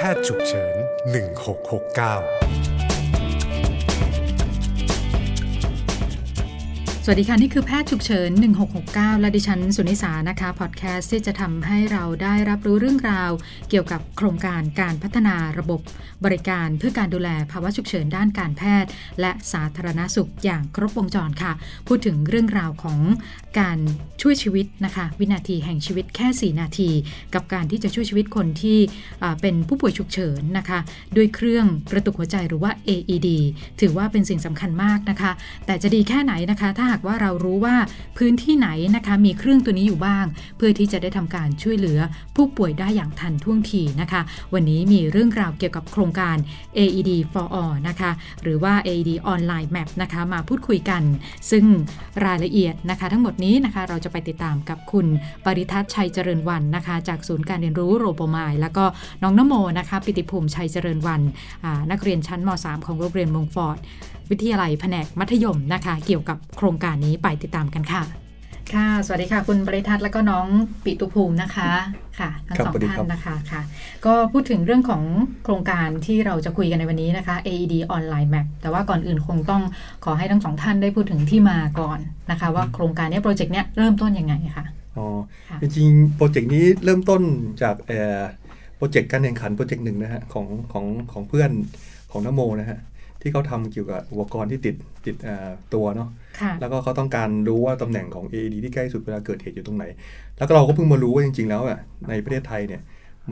แพทย์ฉุกเฉิน 1669 สวัสดีค่ะ นี่คือแพทย์ฉุกเฉิน 1669 และดิฉัน สุนิสานะคะพอดแคสต์ที่จะทำให้เราได้รับรู้เรื่องราว เกี่ยวกับโครงการการพัฒนาระบบบริการเพื่อการดูแลภาวะฉุกเฉินด้านการแพทย์ และสาธารณสุขอย่างครบวงจรค่ะ พูดถึงเรื่องราวของการช่วยชีวิตนะคะ วินาทีแห่งชีวิตแค่ 4 นาที กับการที่จะช่วยชีวิตคนที่เป็นผู้ป่วยฉุกเฉินนะคะ ด้วยเครื่องกระตุกหัวใจหรือว่า AED ถือว่าเป็นสิ่งสำคัญมากนะคะ แต่จะดีแค่ไหนนะคะ ถ้าหากว่าเรารู้ว่าพื้นที่ไหนนะคะมีเครื่องตัวนี้อยู่บ้าง เพื่อที่จะได้ทำการช่วยเหลือผู้ป่วยได้อย่างทันท่วงทีนะคะ วันนี้มีเรื่องราวเกี่ยวกับโครงการ AED for all นะคะหรือว่า AED Online Map นะคะมาพูดคุยกัน ซึ่งรายละเอียดนะคะ ทั้งหมดนี้นะคะเราจะไปติดตามกับคุณปริทัศน์ชัยเจริญวันนะคะ จากศูนย์การเรียนรู้โรโบมายแล้วก็น้องนโมนะคะ ปิติภูมิชัยเจริญวันนักเรียนชั้นม .3 ของโรงเรียนมงฟอร์ด วิทยาลัยแผนกมัธยมนะคะ เกี่ยวกับโครงการนี้ไปติดตามกันค่ะ ค่ะ สวัสดีค่ะ คุณปริทัศน์แล้วก็น้องปิตุภูมินะคะค่ะทั้งครับสองสวัสดีท่าครับนนะคะค่ะ ก็พูดถึงเรื่องของโครงการที่เราจะคุยกันในวันนี้นะคะ AED Online Map แต่ว่าก่อนอื่นคงต้องขอให้ทั้งสองท่านได้พูดถึงที่มาก่อนนะคะ ว่าโครงการเนี้ยโปรเจกต์เนี้ยเริ่มต้นยังไงคะอ๋อค่ะจริงๆโปรเจกต์นี้เริ่มต้นจากเอ่อโปรเจกต์การแข่งขันโปรเจกต์หนึ่งนะฮะของของของเพื่อนของนโมนะฮะ ที่เขาทำเกี่ยวกับอุปกรณ์ที่ติดติดเอ่อตัวเนาะค่ะแล้วก็เขาต้องการรู้ว่าตำแหน่งของ AED ที่ใกล้สุดเวลาเกิดเหตุอยู่ตรงไหน แล้วก็เราก็เพิ่งมารู้ว่าจริง ๆ แล้วอะในประเทศไทยเนี่ย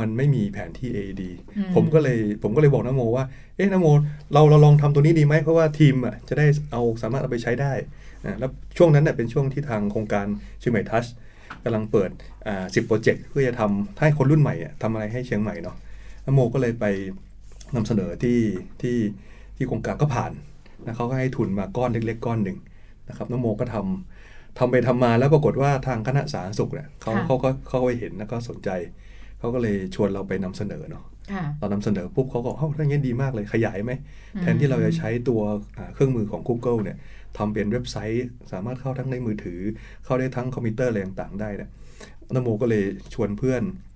มันไม่มีแผนที่ AED อืมผมก็เลยผมก็เลยบอกนโมว่า เอ๊ะนโมเราเราลองทำตัวนี้ดีไหมเพราะว่าทีมอะจะได้เอาสามารถเอาไปใช้ได้อ่าแล้วช่วงนั้นเน่ยเป็นช่วงที่ทางโครงการเชียงใหม่ทัชกำลังเปิดอ่าสิบโปรเจกต์เพื่อจะทำให้คนรุ่นใหม่อะทำอะไรให้เชียงใหม่เนาะนโมก็เลยไปนำเสนอที่ที่ ที่โครงการก็ผ่านนะเขาก็ให้ทุนมาก้อนเล็กๆก้อนหนึ่งนะครับนโมก็ทำทำไปทำมาแล้วปรากฏว่าทางคณะสาธารณสุขเนี่ยเขาค่ะเขาก็เขาก็เห็นแล้วก็สนใจ เขาก็เลยชวนเราไปนำเสนอเนาะค่ะเรานำเสนอปุ๊บเขาก็เฮ้ยถ้าอย่างนี้ดีมากเลยขยายไหม แทนที่เราจะใช้ตัวอ่าเครื่องมือของ Google เนี่ยทำเป็นเว็บไซต์ สามารถเข้าทั้งในมือถือ เข้าได้ทั้งคอมพิวเตอร์อะไรต่างๆได้เนี่ยนโมก็เลยชวนเพื่อนอ่า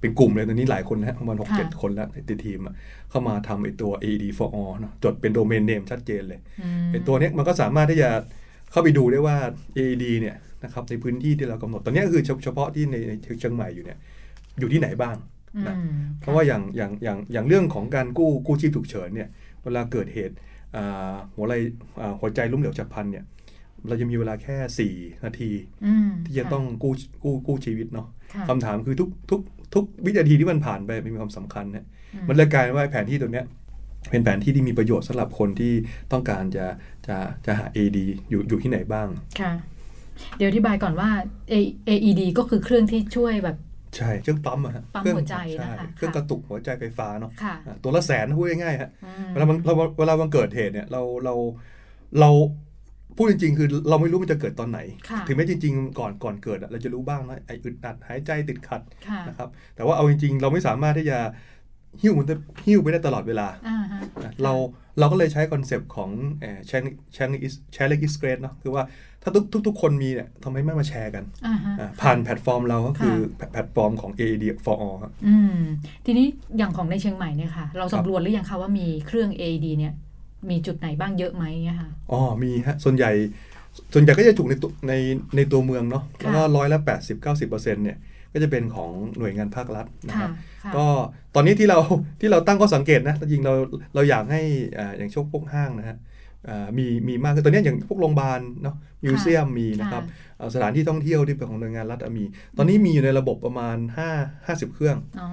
เป็นกลุ่มเลยตอนนี้หลายคนนะฮะประมาณหกเจ็ดค่ะคนแล้วในทีมอะเข้ามาทำไอตัว AED for all เนอะจดเป็นโดเมนเนมชัดเจนเลยอืมไอตัวเนี้ยมันก็สามารถที่จะเข้าไปดูได้ว่า AED เนี่ยนะครับในพื้นที่ที่เรากำหนดตอนเนี้ยคือเฉพาะที่ในในเชียงใหม่อยู่เนี่ยอยู่ที่ไหนบ้างนะอืมเพราะว่าอย่างอย่างอย่างอย่างเรื่องของการกู้กู้ชีพฉุกเฉินเนี่ยเวลาเกิดเหตุอ่าหัวไหลอ่าหัวใจล้มเหลวฉับพลันเนี่ยเราจะมีเวลาแค่ 4 นาทีอืมที่จะต้องกู้กู้กู้ชีวิตเนาะ ค่ะคำถามคือทุกทุกทุกวินาทีที่มันผ่านไปมันมีความสำคัญนะอืมันเลยกลายเป็นว่าแผนที่ตัวเนี้ยเป็นแผนที่ที่มีประโยชน์สำหรับคนที่ต้องการจะจะจะหา AD อยู่อยู่ที่ไหนบ้างค่ะเดี๋ยวอธิบายก่อนว่า A- AED ก็คือเครื่องที่ช่วยแบบใช่เครื่องปั๊มอะฮะปั๊มเครื่องหัวใจช่นะคะเครื่องค่ะกระตุกหัวใจไฟฟ้าเนาะค่ะอ่าตัวละแสนนะพูดง่ายๆฮะอืเวลามันเราเวลามันเกิดเหตุเนี่ยเราเราเรา พูดจริงๆ คือเราไม่รู้มันจะเกิดตอนไหนค่ะถึงแม้จริง ๆ ก่อนก่อนเกิดอะเราจะรู้บ้างนะไออึดอัดหายใจติดขัดค่ะนะครับ แต่ว่าเอาจริง ๆ เราไม่สามารถที่จะหิ้วมันจะหิ้วไปได้ตลอดเวลาอ่าฮะนะเราเราก็เลยใช้ concept ของ share share is share like is great เนาะคือว่าถ้าทุกทุกทุกคนมีเนี่ยทำไมไม่มาแชร์กันอ่าฮะอะผ่านแพลตฟอร์มเราก็คือค่ะแพลตฟอร์มของ AED for all ครับอืมทีนี้อย่างของในเชียงใหม่เนี่ยค่ะ เราครับสำรวจหรือยังคะว่ามีเครื่อง AED เนี่ย มีจุดไหนบ้างเยอะไหมเนี่ยค่ะอ๋อมีฮะส่วนใหญ่ส่วนใหญ่ก็จะถูกในตัวในในตัวเมืองเนาะแล้วก็ร้อยละแปดสิบเก้าสิบเปอร์เซ็นต์เนี่ยก็จะเป็นของหน่วยงานภาครัฐนะคค่ะรับค่ะก็ตอนนี้ที่เราที่เราตั้งข้อสังเกตนะจริงๆเราเราอยากให้อ่าอย่างช่วงพวกห้างนะฮะอ่ามีมีมากขึ้นตอนนี้อย่างพวกโรงพยาบาลเนาะมิวเซียมมีนะครับอ่าสถานที่ท่องเที่ยวที่เป็นของหน่วยงานรัฐอะมี ตอนนี้มีอยู่ในระบบประมาณ 5 50 เครื่องอ๋อ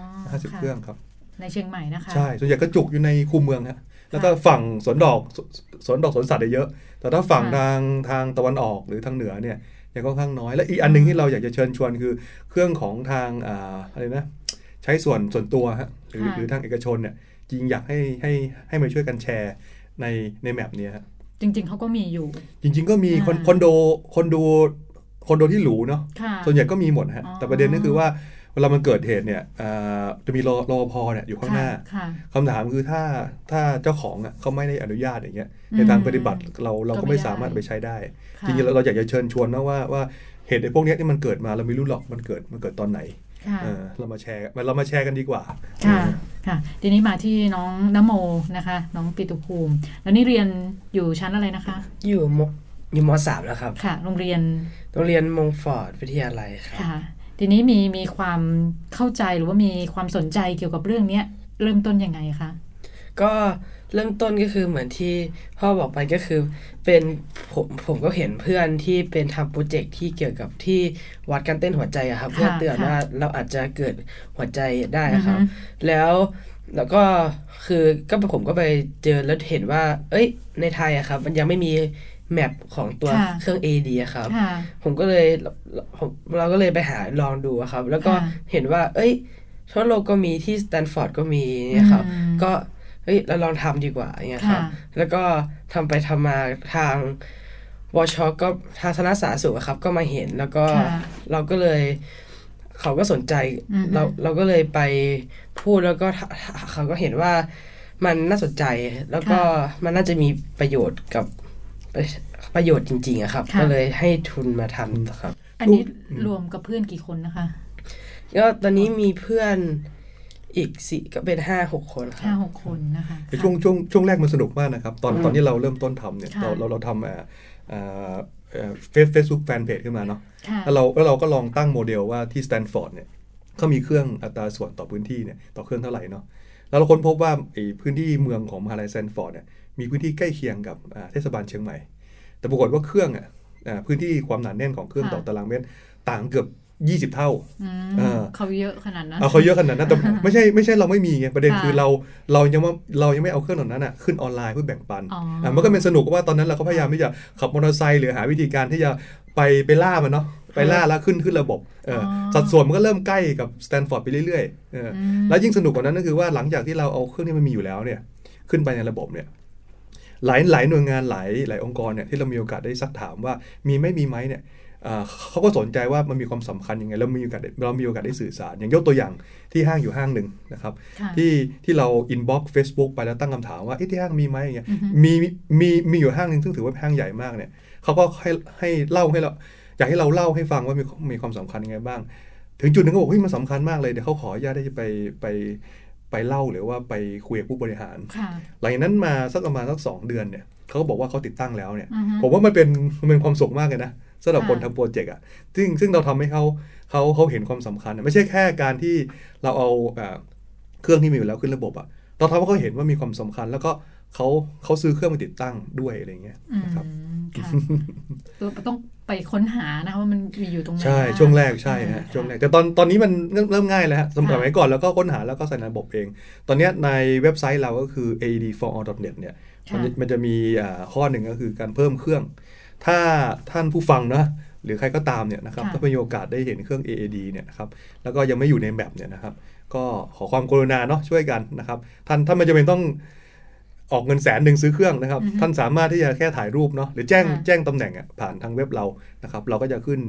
50ค่ะเครื่องครับในเชียงใหม่นะคะใช่ส่วนใหญ่ก็จุกอยู่ในคูเมืองฮะ แล้วก็ฝั่งสวนดอกสสวนดอกสวนสัตว์เนี่ยเยอะ แต่ถ้าฝั่งค่ะทางทางตะวันออกหรือทางเหนือเนี่ยยังค่อนข้างน้อย และอีกอันหนึงที่เราอยากจะเชิญชวนคือ เครื่องของทางอ่าอะไรนะใช้ส่วนส่วนตัวฮะหรือค่ะหรือทางเอกชนเนี่ยจริงอยากให้ให้ให้มาช่วยกันแชร์ในในแมปเนี้ยฮะจริง ๆเขาก็มีอยู่ จริง ๆ ก็มีคอนอ่าคอนโดคอนโดคอนโดที่หรูเนาะค่ะส่วนใหญ่ก็มีหมดฮะอ๋อแต่ประเด็นก็คือว่า เวลามันเกิดเหตุเนี่ยอ่าจะมีรรปภเนี่ยอยู่ข้างหน้าค่ะคำถามคือถ้าถ้าเจ้าของอะเขาไม่ได้อนุญาตอย่างเงี้ยอืมในทางปฏิบัติเราเราก็ก็ไม่ไม่ได้สามารถเอาไปใช้ได้ค่ะจริงๆเราเราอยากจะเชิญชวนนะว่าว่าเหตุในพวกเนี้ยที่มันเกิดมาเราไม่รู้หรอกมันเกิดมันเกิดตอนไหนค่ะเออเรามาแชร์เรามาแชร์กันดีกว่า ค่ะ ค่ะ ทีนี้มาที่น้องนโมนะคะ น้องปิตุภูมิ แล้วนี่เรียนอยู่ชั้นอะไรนะคะ อยู่มอยู่มสามแล้วครับ ค่ะ โรงเรียน โรงเรียนมงฟอร์ดวิทยาลัยครับค่ะ ทีนี้มีมีความเข้าใจหรือว่ามีความสนใจเกี่ยวกับเรื่องเนี้ยเริ่มต้นยังไงคะก็เริ่มต้นก็คือเหมือนที่พ่อบอกไปก็คือ เป็นผมผมก็เห็นเพื่อนที่เป็นทำโปรเจกต์ที่เกี่ยวกับที่วัดการเต้นหัวใจอะครับค่ะเพื่อเตือนค่ะว่าเราอาจจะเกิดหัวใจได้อะครับอือฮึแล้วแล้วก็คือก็ผมก็ไปเจอแล้วเห็นว่า เอ้ย ในไทยอะครับ มันยังไม่มี แมปของตัวค่ะเครื่อง AD อะครับค่ะผมก็เลยผมเราก็เลยไปหาลองดูอะครับ แล้วก็ค่ะเห็นว่า เอ้ยทั่วโลกก็มีที่สแตนฟอร์ดก็มีเนี่ยครับอืมก็เฮ้ยเราลองทำดีกว่าอย่างเงี้ยครับค่ะแล้วก็ทำไปทำมาทางวชก็ทางคณะสาธารณสุขอะครับ ก็มาเห็นแล้วก็ค่ะเราก็เลยเขาก็สนใจอือฮึเราเราก็เลยไปพูดแล้วก็ทเขาก็เห็นว่ามันน่าสนใจแล้วก็มันน่าจะมีประโยชน์กับ ประโยชน์จริงๆอะครับค่ะก็เลยให้ทุนมาทำครับ อันนี้รวมกับเพื่อนกี่คนนะคะ ก็ตอนนี้มีเพื่อนอีกสี่ก็เป็นห้าหกคนครัห้าบหกคนนะคะในช่วงช่วงช่วงแรกมันสนุกมากนะครับ ตอนอืมตอนที่เราเริ่มต้นทำเนี่ยค่ะเราเราเราทำอ่าอ่าเฟซเฟซบุ๊กแฟนเพจขึ้นมาเนาะค่ะแล้วเราแล้วเราก็ลองตั้งโมเดลว่าที่สแตนฟอร์ดเนี่ยเขามีเครื่องอัตราส่วนต่อพื้นที่เนี่ยต่อเครื่องเท่าไหร่เนาะแล้วเราค้นพบว่าไอ้พื้นที่เมืองของมหาลัยสแตนฟอร์ดเนี่ย มีพื้นที่ใกล้เคียงกับอ่าเทศบาลเชียงใหม่ แต่ปรากฏว่าเครื่องอะอ่าพื้นที่ความหนาแน่นของเครื่องค่ะต่อตารางเมตรต่างเกือบ20เท่าอืมเออเขาเยอะขนาดนั้นเอาเขาเยอะขนาดนั้นแต่ไม่ใช่ไม่ใช่เราไม่มีไงประเด็นค่ะคือเราเรายังว่าเรายังไม่เอาเครื่องเหล่านั้นอะขึ้นออนไลน์เพื่อแบ่งปันอ๋ออะมันก็เป็นสนุกเพราะว่าตอนนั้นเราก็พยายามที่จะขับมอเตอร์ไซค์หรือหาวิธีการที่จะไปไปล่ามันเนาะไปล่าแล้วขึ้นขึ้นระบบเออออสัดส่วนมันก็เริ่มใกล้กับสแตนฟอร์ดไปเรื่อยๆเอออมแล้วยิ่งสนุกกว่านั้นก็คือว่าหลังจากที่เราเอาเครื่องที่มันมีอยู่แล้วเนี่ยขึ้นไปในระบบเนี่ย หลายหลายหน่วยงานหลายหลายองค์กรเนี่ยที่เรามีโอกาสได้ซักถามว่ามีไม่มีไหมเนี่ยอ่าเขาก็สนใจว่ามันมีความสำคัญยังไงเรามีโอกาสได้เรามีโอกาสได้สื่อสาร อย่างยกตัวอย่างที่ห้างอยู่ห้างหนึ่งนะครับค่ะที่ที่เรา inbox เฟซบุ๊กไปแล้วตั้งคำถามว่าเอ๊ะที่ห้างมีไหมอย่างเงี้ยอือฮึมีมีมีอยู่ห้างหนึ่งซึ่งถือว่าห้างใหญ่มากเนี่ยเขาก็ให้ให้เล่าให้เราอยากให้เราเล่าให้ฟังว่ามีมีความสำคัญยังไงบ้าง ถึงจุดหนึ่งก็บอกเฮ้ยมันสำคัญมากเลยเดี๋ยวเขาขออนุญาตได้จะไปไป ไปเล่าหรือว่าไปคุยกับผู้บริหารค่ะหลังจากนั้นมาสักประมาณสักสองเดือนเนี่ยเขาก็บอกว่าเขาติดตั้งแล้วเนี่ยอือฮึผมว่ามันเป็นมันเป็นความสุขมากเลยนะสำหรับค่ะคนทำโปรเจกต์อะซึ่งซึ่งเราทำให้เขาเขาเขาเห็นความสำคัญอะไม่ใช่แค่การที่เราเอาเอ่อเครื่องที่มีอยู่แล้วขึ้นระบบอะ เราทำให้เขาเห็นว่ามีความสำคัญ แล้วก็เขาเขาซื้อเครื่องมาติดตั้งด้วยอะไรเงี้ยอืมนะครับค่ะเราต้องไปค้นหานะคะว่ามันมีอยู่ตรงไหนใช่บ้างช่วงแรกใช่อ่าฮะช่วงแรกแต่ตอนตอนนี้มันเริ่มเริ่มง่ายแล้วฮะสมัค่ะยก่อนแล้วก็ค้นหาแล้วก็ใส่ในระบบเอง ตอนเนี้ยในเว็บไซต์เราก็คือ aed4all.net เนี่ยมันจะมันจะมีอ่าข้อหนึ่งก็คือการเพิ่มเครื่อง ถ้าท่านผู้ฟังนะหรือใครก็ตามเนี่ยนะครับค่ะถ้ามีโอกาสได้เห็นเครื่อง AAD เนี่ยนะครับแล้วก็ยังไม่อยู่ในแบบเนี่ยนะครับ ก็ขอความกรุณาเนาะช่วยกันนะครับ ท่านท่านไม่จำเป็นต้องออกเงินแสนหนึ่งซื้อเครื่องนะครับอือฮึท่านสามารถที่จะแค่ถ่ายรูปเนาะหรือแจ้งค่ะแจ้งตำแหน่งอะผ่านทางเว็บเรานะครับ เราก็จะขึ้น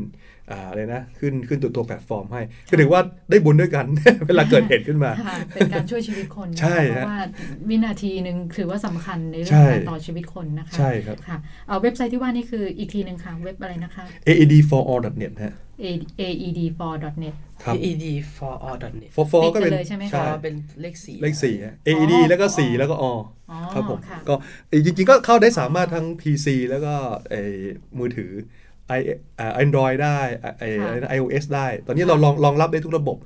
อ่าอะไรนะขึ้นขึ้นตัวตัวแพลตฟอร์มให้ ก็ถือว่าได้บุญด้วยกัน เวลาเกิดเหตุขึ้นมาค่ะเป็นการช่วยชีวิตคนนะคะใช่เพฮะราะว่าวินาทีหนึ่งถือว่าสำคัญในเรื่ใช่องการต่อชีวิตคนนะคะใช่ครับค่ะเอาเว็บไซต์ที่ว่านี่คืออีกทีหนึ่งค่ะเว็บอะไรนะคะ aed4all.net ฮะ A- aed4.net ครับ AED for all net for for ติดก็เป็นกันเลยใช่ไหมคะใช่ for เป็นเลขสี่เลขสี่ฮะ AED แล้วก็4แล้วก็ออ๋อครับผมค่ะก็จริงๆ ก็เข้าได้สามารถทั้ง PC แล้วก็ไอ้มือถือ i อ่า Android ได้ไอ้ไอ้ค่ะอะไรนะ iOS ได้ ตอนนี้เราลองรองรับได้ทุกระบบ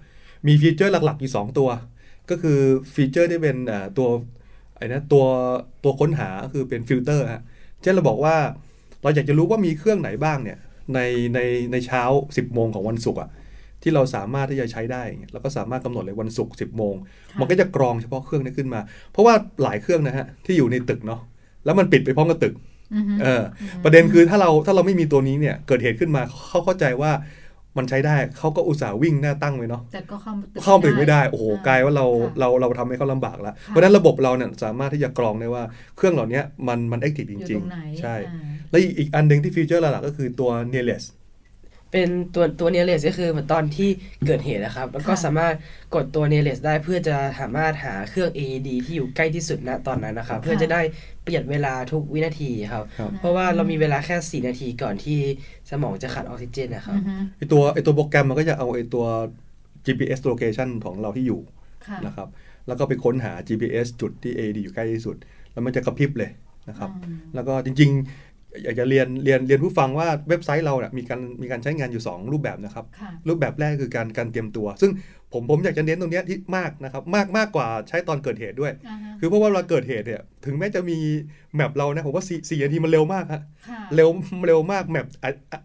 มีฟีเจอร์หลักๆ อยู่ 2 ตัว ก็คือฟีเจอร์ที่เป็นอ่าตัวไอ้นะตัวตัวค้นหาคือเป็นฟิลเตอร์ฮะ เช่นเราบอกว่าเราอยากจะรู้ว่ามีเครื่องไหนบ้างเนี่ย ในในในเช้า 10 โมงของวันศุกร์อะที่เราสามารถที่จะใช้ได้อย่างเงี้ยเราก็สามารถกำหนดเลยวันศุกร์10 โมงค่ะมันก็จะกรองเฉพาะเครื่องนี้ขึ้นมา เพราะว่าหลายเครื่องนะฮะที่อยู่ในตึกเนาะแล้วมันปิดไปพร้อมกับตึกอือฮึเอออประเด็นคือถ้าเราถ้าเราไม่มีตัวนี้เนี่ยเกิดเหตุขึ้นมาเขาเข้าใจว่า มันใช้ได้เขาก็อุตส่าห์วิ่งหน้าตั้งไว้เนาะแต่ก็เข้าตึกเข้าถึงไม่ได้ โอ้โหอ่กลายว่าเราค่ะเราเราทำให้เขาลำบากแล้วค่ะเพราะฉะนั้นระบบเราเนี่ยสามารถที่จะกรองได้ว่าเครื่องเหล่านี้มันมัน active อยู่ตรงไหนจริงๆใช่อ่าแล้วอีกอีกอันหนึ่งที่ฟีเจอร์หลักๆก็คือตัว nearest เป็นตัวตัว nearest ก็คือเหมือนตอนที่เกิดเหตุนะครับ แล้วก็ค่ะสามารถกดตัว nearest ได้เพื่อจะสามารถหาเครื่อง AED ที่อยู่ใกล้ที่สุดณตอนนั้นนะครับ เพื่อจะได้ประหยัดเวลาทุกวินาทีครับครับเพราะว่าเรามีเวลาแค่ 4 นาทีก่อนที่สมองจะขาดออกซิเจนนะครับอือฮึไอตัวไอตัวโปรแกรมมันก็จะเอาไอตัว GPS location ของเราที่อยู่ค่ะนะครับแล้วก็ไปค้นหา GPS จุดที่ AED อยู่ใกล้ที่สุด แล้วมันจะกระพริบเลยนะครับอืมแล้วก็จริงๆ อยากจะเรียนเรียนเรียนผู้ฟังว่าเว็บไซต์เราเนี่ยมีการมีการใช้งานอยู่ 2 รูปแบบนะครับค่ะรูปแบบแรกคือการการเตรียมตัว ซึ่งผมผมอยากจะเน้นตรงเนี้ยที่มากนะครับ มากมากกว่าใช้ตอนเกิดเหตุด้วยอ่าฮะคือเพราะว่าเวลาเกิดเหตุเนี่ยถึงแม้จะมีแมปเรานะผมว่าสี่สี่นาทีมันเร็วมากฮะค่ะเร็วเร็วมากแมปอะอะ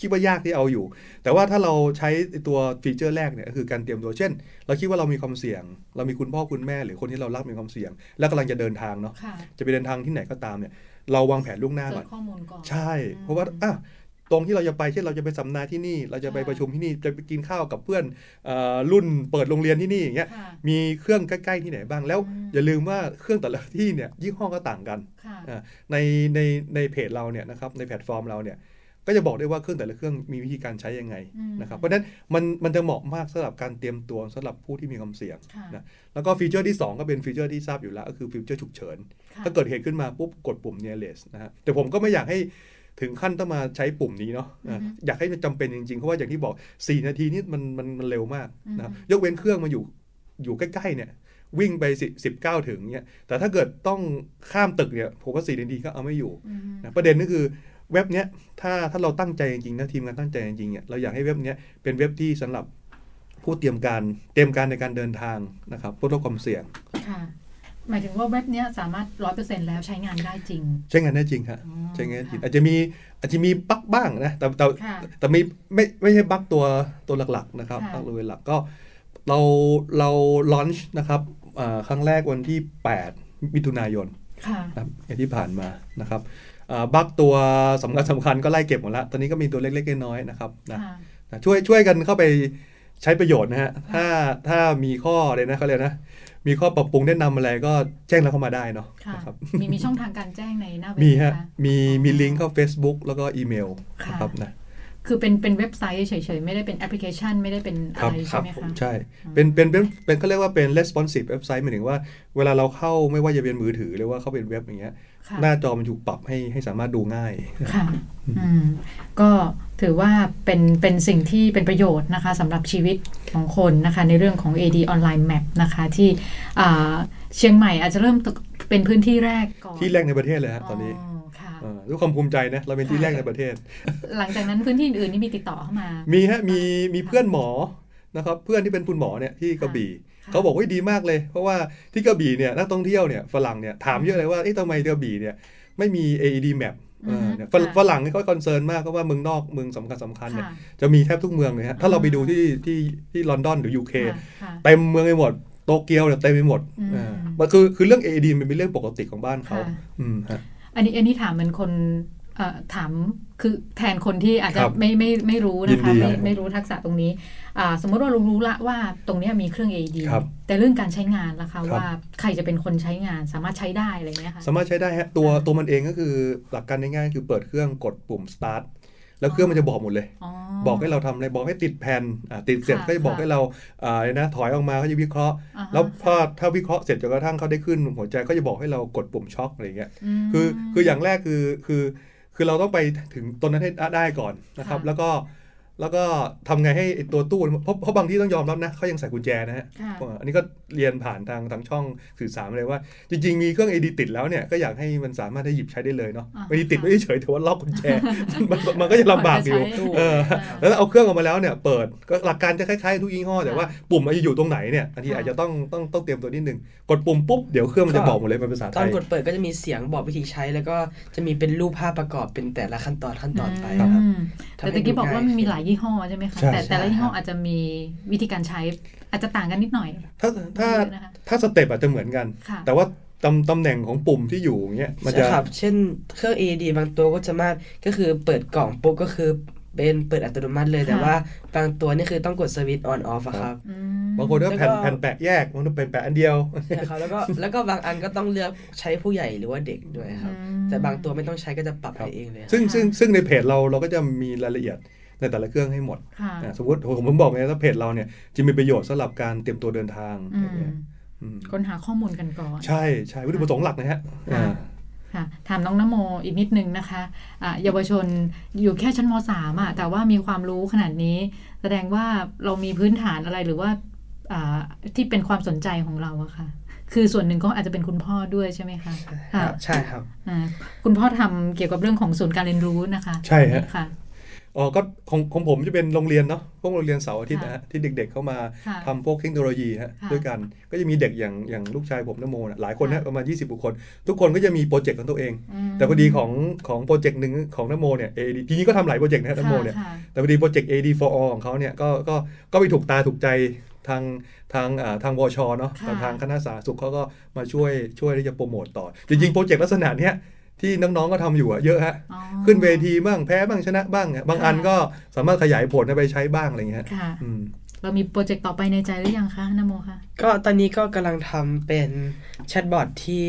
คิดว่ายากที่เอาอยู่ แต่ว่าถ้าเราใช้ตัวฟีเจอร์แรกเนี่ยก็คือการเตรียมตัวเช่น เราคิดว่าเรามีความเสี่ยง เรามีคุณพ่อคุณแม่หรือคนที่เรารักมีความเสี่ยง แล้วกำลังจะเดินทางเนาะค่ะจะไปเดินทางที่ไหนก็ตามเนี่ย เราวางแผนล่วงหน้าเกิก่อดนข้อมูลก่อนใช่อืมเพราะว่าอะตรงที่เราจะไปเช่นเราจะไปสัมมนาที่นี่ เราจะไปค่ะประชุมที่นี่จะไปกินข้าวกับเพื่อนเออรุ่นเปิดโรงเรียนที่นี่อย่างเงี้ยค่ะมีเครื่องใกล้ๆที่ไหนบ้างแล้วอืมอย่าลืมว่าเครื่องแต่ละที่เนี่ยยี่ห้อก็ต่างกันค่ะอ่าในในในเพจเราเนี่ยนะครับในแพลตฟอร์มเราเนี่ย ก็จะบอกได้ว่าเครื่องแต่ละเครื่องมีวิธีการใช้ยังไงอืมนะครับเพราะฉะนั้นมันมันจะเหมาะมากสำหรับการเตรียมตัวสำหรับผู้ที่มีความเสี่ยงค่ะนะแล้วก็ฟีเจอร์ที่ 2 ก็เป็นฟีเจอร์ที่ทราบอยู่แล้ว ก็คือฟีเจอร์ฉุกเฉินค่ะถ้าเกิดเหตุขึ้นมาปุ๊บกดปุ่ม nearest นะฮะแต่ผมก็ไม่อยากให้ถึงขั้นต้องมาใช้ปุ่มนี้เนาะนะอยากให้มันจำเป็นจริงๆ เพราะว่าอย่างที่บอก 4 นาทีนี่มันมันมันเร็วมากนะครับยกเว้นเครื่องมาอยู่อยู่ใกล้ๆเนี่ยวิ่งไป10 19 ถึงเนี่ยแต่ถ้าเกิดต้องข้ามตึกเนี่ยผมว่า4นาทีก็เอาไม่อยู่อืมนะประเด็นก็คือ เว็บเนี้ยถ้าถ้าเราตั้งใจจริงๆนะทีมงานตั้งใจจริงๆเนี่ยเราอยากให้เว็บเนี้ยเป็นเว็บที่สำหรับผู้เตรียมการเตรียมการในการเดินทางนะครับเพื่อลดความเสี่ยงค่ะหมายถึงว่าเว็บเนี้ยสามารถร้อยเปอร์เซ็นแล้วใช้งานได้จริง ใช้งานได้จริงฮะอ๋อใช้งานได้จริงค่ะอาจจะมีอาจจะมีบั๊กบ้างนะแต่แต่ค่ะแต่มีไม่ไม่ใช่บั๊กตัวตัวหลักๆนะครับค่ะบั๊กตัวหลักก็เราเราลอนช์นะครับอ่าครั้งแรกวันที่ 8 มิถุนายนค่ะนะครับอย่างที่ผ่านมานะครับอ่า บั๊กตัวสำคัญสำคัญก็ไล่เก็บหมดแล้ว ตอนนี้ก็มีตัวเล็กๆน้อยๆนะครับนะค่ะนะช่วยช่วยกันเข้าไปใช้ประโยชน์นะฮะ ถ้าถ้ามีข้อเลยนะเขาเลยกนะ มีข้อปรับปรุงแนะนำอะไรก็แจ้งเราเข้ามาได้เนาะค่ะนะครับมีมีช่องทางการแจ้งในหน้าเว็บมีไหฮะคะมีอ๋อมีลิงก์เข้า Facebook แล้วก็อีเมลค่ะนะครับนะ คือเป็นเป็นเว็บไซต์เฉยๆ ไม่ได้เป็นแอปพลิเคชัน ไม่ได้เป็นอะครัไรบใช่ไหมคะใช่ เป็นเป็นเป็นเป็นเขาเรียกว่าเป็น responsive เว็บไซต์หมายถึงว่าเวลาเราเข้าไม่ว่าจะเป็นมือถือหรือว่าเข้าเป็นเว็บอย่างเงี้ยค่ะหน้าจอมันถูกปรับให้ให้สามารถดูง่ายค่ะอืมก็ถือว่าเป็นเป็นสิ่งที่เป็นประโยชน์นะคะสำหรับชีวิตของคนนะคะในเรื่องของ AD Online Map นะคะที่อ่าเชียงใหม่อาจจะเริ่มเป็นพื้นที่แรกก่อนที่แรกในประเทศเลยฮะตอนนี้ค่ะเออ ด้วยความภูมิใจนะ เราเป็นที่แรกในประเทศ หลังจากนั้นพื้นที่อื่นๆนี่มีติดต่อเข้ามา มีฮะ มีมีเพื่อนหมอนะครับ เพื่อนที่เป็นคุณหมอเนี่ยที่กระบี่ค่ะเขาบอกว่าดีมากเลย เพราะว่าที่กระบี่เนี่ยนักท่องเที่ยวเนี่ยฝรั่งเนี่ยถามเยอะเลยว่าเอ๊ะทำไมกระบี่เนี่ยไม่มี AED map เออเนี่ยฝรั่งฝรั่งนี่เขา concern มากเพราะว่าเมืองนอกเมืองสำคัญสำคัญเนี่ยค่ะจะมีแทบทุกเมืองเลยฮะถ้าเราไปดูที่ที่ที่ลอนดอนหรือ UK ค่ะค่ะเต็มเมืองไปหมดโตเกียวเนี่ยเต็มไปหมดอืมอ่ามันคือคือเรื่อง AED มันเป็นเรื่องปกติของบ้านเขาค่ะอืมฮะ อันนี้อันนี้ถามเหมือนคนเอ่อถามคือแทนคนที่อาจจะครับไม่ไม่ไม่รู้นะคะยินดีไม่ครับไม่รู้ทักษะตรงนี้อ่าสมมติว่าเรารู้ละว่าตรงเนี้ยมีเครื่อง AED ครับแต่เรื่องการใช้งานล่ะคะครับว่าใครจะเป็นคนใช้งานสามารถใช้ได้อะไรเงี้ยค่ะสามารถใช้ได้ฮะตัวอ่าตัวมันเองก็คือหลักการง่ายๆคือเปิดเครื่องกดปุ่ม start แล้วเครื่องมันจะบอกหมดเลยอ๋อบอกให้เราทำอะไรบอกให้ติดแผ่นอ่าติดเสร็จค่ะก็จะบอกค่ะให้เราอ่าอะไรนะถอยออกมาเขาจะวิเคราะห์อ่าฮะแล้วพอถ้าวิเคราะห์เสร็จจนกระทั่งเขาได้ขึ้นหัวใจก็จะบอกให้เรากดปุ่มช็อคอะไรอย่างเงี้ยมคือคืออย่างแรกคือคือคือเราต้องไปถึงตรงนั้นให้ได้ก่อนนะครับค่ะแล้วก็ แล้วก็ทำไงให้ไอ้ตัวตู้เพราะเพราะบางที่ต้องยอมรับนะเขายังใส่กุญแจนะฮะค่ะเอออันนี้ก็เรียนผ่านทางทางช่องสื่อสารมาเลยว่า จริง ๆ มีเครื่อง AD ติดแล้วเนี่ย ก็อยากให้มันสามารถได้หยิบใช้ได้เลยเนาะอ่าไม่ได้ติดค่ะไม่ได้เฉยแต่ว่าล็อกกุญแจ มันมันมันก็จะลำบากอยู่ก่อนจะใช้เออแล้วเอาเครื่องออกมาแล้วเนี่ยเปิดก็หลักการจะคล้ายๆทุกยี่ห้อแต่ว่าปุ่มมันจะอยู่ตรงไหนเนี่ยอันนี้ค่ะอาจจะต้องต้องต้องเตรียมตัวนิดนึงกดปุ่มปุ๊บเดี๋ยวเครื่องมันจะบอกหมดเลยเป็นภาษาไทตอนยกดเปิดก็จะมีเสียงบอกวิธีใช้ แล้วก็จะมีเป็นรูปภาพประกอบเป็นแต่ละขั้นตอนขั้นตอนไปอืครับมทำให้แต่ตะกี้บอกว่ามันมีดูง่ายหลายยี่ห้อใช่ไหมคะใช่แต่แต่ละใช่ยี่ห้อครับอาจจะมีวิธีการใช้อาจจะต่างกันนิดหน่อย ถ้าถ้าเยอะนะคะถ้าสเต็ปอาจจะเหมือนกันค่ะแต่ว่าตำตำแหน่งของปุ่มที่อยู่อย่างเงี้ยมันจะใช่ครับ เช่นเครื่อง AED บางตัวก็จะมาก็คือเปิดกล่องปุ๊บก็คือเป็นเปิดอัตโนมัติเลยค่ะแต่ว่าบางตัวนี่คือต้องกดสวิตช์ออนออฟครับอืมบางคนก็แผ่นแล้วก็แผ่นแปะแยกบางคนเป็นแปะอันเดียวใช่ครับแล้วก็แล้วก็บางอันก็ต้องเลือกใช้ผู้ใหญ่หรือว่าเด็กด้วยครับอืมแต่บางตัวไม่ต้องใช้ก็จะปรับครับให้เองเลยครับซึ่งค่ะซึ่งซึ่งในเพจเราเราก็จะมีรายละเอียด ในแต่ละเครื่องให้หมดค่ะอะสมมติผมผมบอกไงถ้าเพจเราเนี่ยจะมีประโยชน์สำหรับการเตรียมตัวเดินทางอือย่างมเงี้ยอืมค้นหาข้อมูลกันก่อน ใช่ใช่วัตถุประสงค์หลักนะฮะค่ะอ่าค่ะถามน้องนโมอีกนิดนึงนะคะอะเยาวชนอยู่แค่ชั้นมสามอะแต่ว่ามีความรู้ขนาดนี้ แสดงว่าเรามีพื้นฐานอะไรหรือว่าอ่าที่เป็นความสนใจของเราอะค่ะ คือส่วนหนึ่งก็อาจจะเป็นคุณพ่อด้วยใช่ไหมคะคค่ะรับใช่ครับอ่าคุณพ่อทำเกี่ยวกับเรื่องของศูนย์การเรียนรู้นะคะ ใช่ฮะค่ะ อ๋อก็ของของผมจะเป็นโรงเรียนเนาะพวกโรงเรียนเสาร์อาทิตย์นะฮะค่ะที่เด็กๆเข้ามาค่ะทำพวกเทคโนโลยีฮะค่ะด้วยกันก็จะมีเด็กอย่างอย่างลูกชายผมนโมนะหลายคนค่ะนะประมาณ 20บุคคล ทุกคนก็จะมีโปรเจกต์ของตัวเองมแต่พอดีของของโปรเจกต์หนึ่งของนโมเนี่ย AD ทีนี้ก็ทำหลายโปรเจกต์นะฮะนโมเนี่ยค่ะแต่พอดีโปรเจกต์ AED for all ของเขาเนี่ยก็ก็ก็ไปถูกตาถูกใจทางทางอ่าทางวชเนาะค่ะแต่ทางคณะสาธารณสุขเขาก็มาช่วยช่วยที่จะโปรโมตต่อ จริงๆโปรเจกต์ลักษณะเนี้ย ที่น้องๆก็ทำอยู่อะเยอะฮะอ๋อขึ้นเวทีบ้างแพ้บ้างชนะบ้างอะบางค่ะอันก็สามารถขยายผลเอาไปใช้บ้างอะไรอย่างเงี้ยฮะค่ะอืมเรามีโปรเจกต์ต่อไปในใจหรือยังคะนโมคะก็ตอนนี้ก็กำลังทำเป็นแชทบอทที่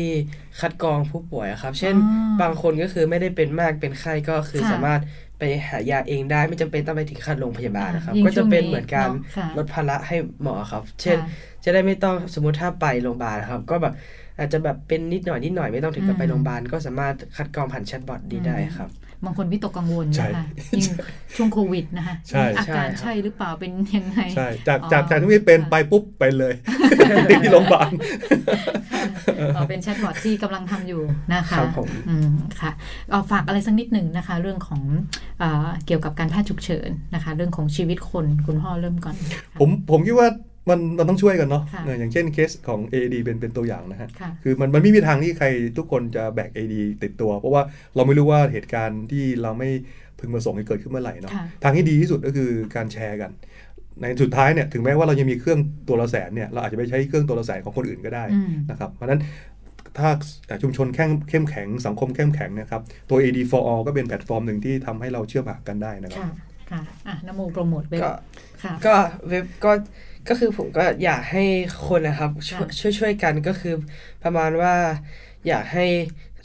คัดกรองผู้ป่วยอะครับ เช่นอ๋อบางคนก็คือไม่ได้เป็นมากเป็นไข้ก็คือค่ะสามารถไปหายาเองได้ไม่จำเป็นต้องไปถึงขั้นโรงพยาบาลนะครับยิ่งก็จะเป็นช่วงนี้เหมือนการเนอะค่ะลดภาระให้หมอครับ เช่นค่ะจะได้ไม่ต้องสมมติถ้าไปโรงพยาบาลครับ ก็แบบ อาจจะแบบเป็นนิดหน่อยนิดหน่อยไม่ต้องถึงกับไปอืมโรงพยาบาลก็สามารถคัดกรองผ่านแชทบอทดีได้ครับบางคนวิตกกังวลใช่นะคะยิ่งช่วงโควิดนะคะใช่อาการใช่ครับใช่หรือเปล่าเป็นยังไงใช่จากอ๋อจากจากที่ไม่เป็นค่ะไปปุ๊บไปเลยติดที่โรงพยาบาลอ๋อเป็นแชทบอทที่กำลังทำอยู่นะคะครับผมอืมค่ะเอาฝากอะไรสักนิดหนึ่งนะคะ เรื่องของเออเกี่ยวกับการแพทย์ฉุกเฉินนะคะ เรื่องของชีวิตคนคุณพ่อเริ่มก่อนค่ะผมผมคิดว่า มันมันต้องช่วยกันเนาะค่ะเอออย่างเช่นเคสของ AD เป็นเป็นตัวอย่างนะฮะค่ะคือมันมันไม่มีทางที่ใครทุกคนจะแบก AD ติดตัว เพราะว่าเราไม่รู้ว่าเหตุการณ์ที่เราไม่พึงประสงค์จะเกิดขึ้นเมื่อไหร่เนาะค่ะทางที่ดีที่สุดก็คือการแชร์กัน ในสุดท้ายเนี่ยถึงแม้ว่าเรายังมีเครื่องตัวละแสนเนี่ยเราอาจจะไปใช้เครื่องตัวละแสนของคนอื่นก็ได้อืมนะครับเพราะฉะนั้นถ้าชุมชนแข็งเข้มแข็งสังคมเข้มแข็งเนะครับตัว AD for all ก็เป็นแพลตฟอร์มหนึ่งที่ทำให้เราเชื่อมหากันได้นะครับค่ะค่ะอะนโมโปรโมทเว็บก็ค่ะก็เว็บก็ ก็คือผมก็อยากให้คนนะครับช่วยค่ะช่วยช่วยกันก็คือประมาณว่าอยากให้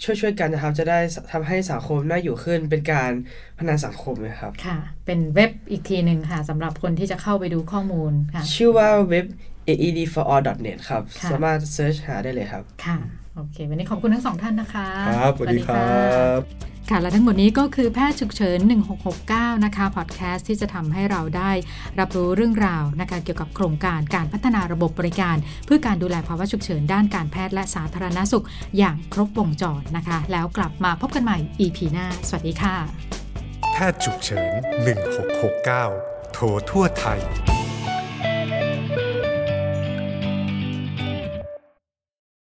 ช่วยช่วยกันนะครับ จะได้ทำให้สังคมน่าอยู่ขึ้นเป็นการพัฒนาสังคมนะครับ ค่ะ เป็นเว็บอีกทีหนึ่งค่ะสำหรับคนที่จะเข้าไปดูข้อมูลค่ะ ชื่อว่าเว็บ aedforall.net ครับค่ะสามารถเซิร์ชหาได้เลยครับ ค่ะ โอเค วันนี้ขอบคุณทั้งสองท่านนะคะ ครับสวัสดีครับ ค่ะ และทั้งหมดนี้ก็คือแพทย์ฉุกเฉิน 1669 นะคะ พอดแคสต์ที่จะทำให้เราได้รับรู้เรื่องราวนะคะเกี่ยวกับโครงการการพัฒนาระบบบริการ เพื่อการดูแลภาวะฉุกเฉินด้านการแพทย์และสาธารณสุข อย่างครบวงจรนะคะ แล้วกลับมาพบกันใหม่ EP หน้า สวัสดีค่ะ แพทย์ฉุกเฉิน 1669 โทรทั่วไทย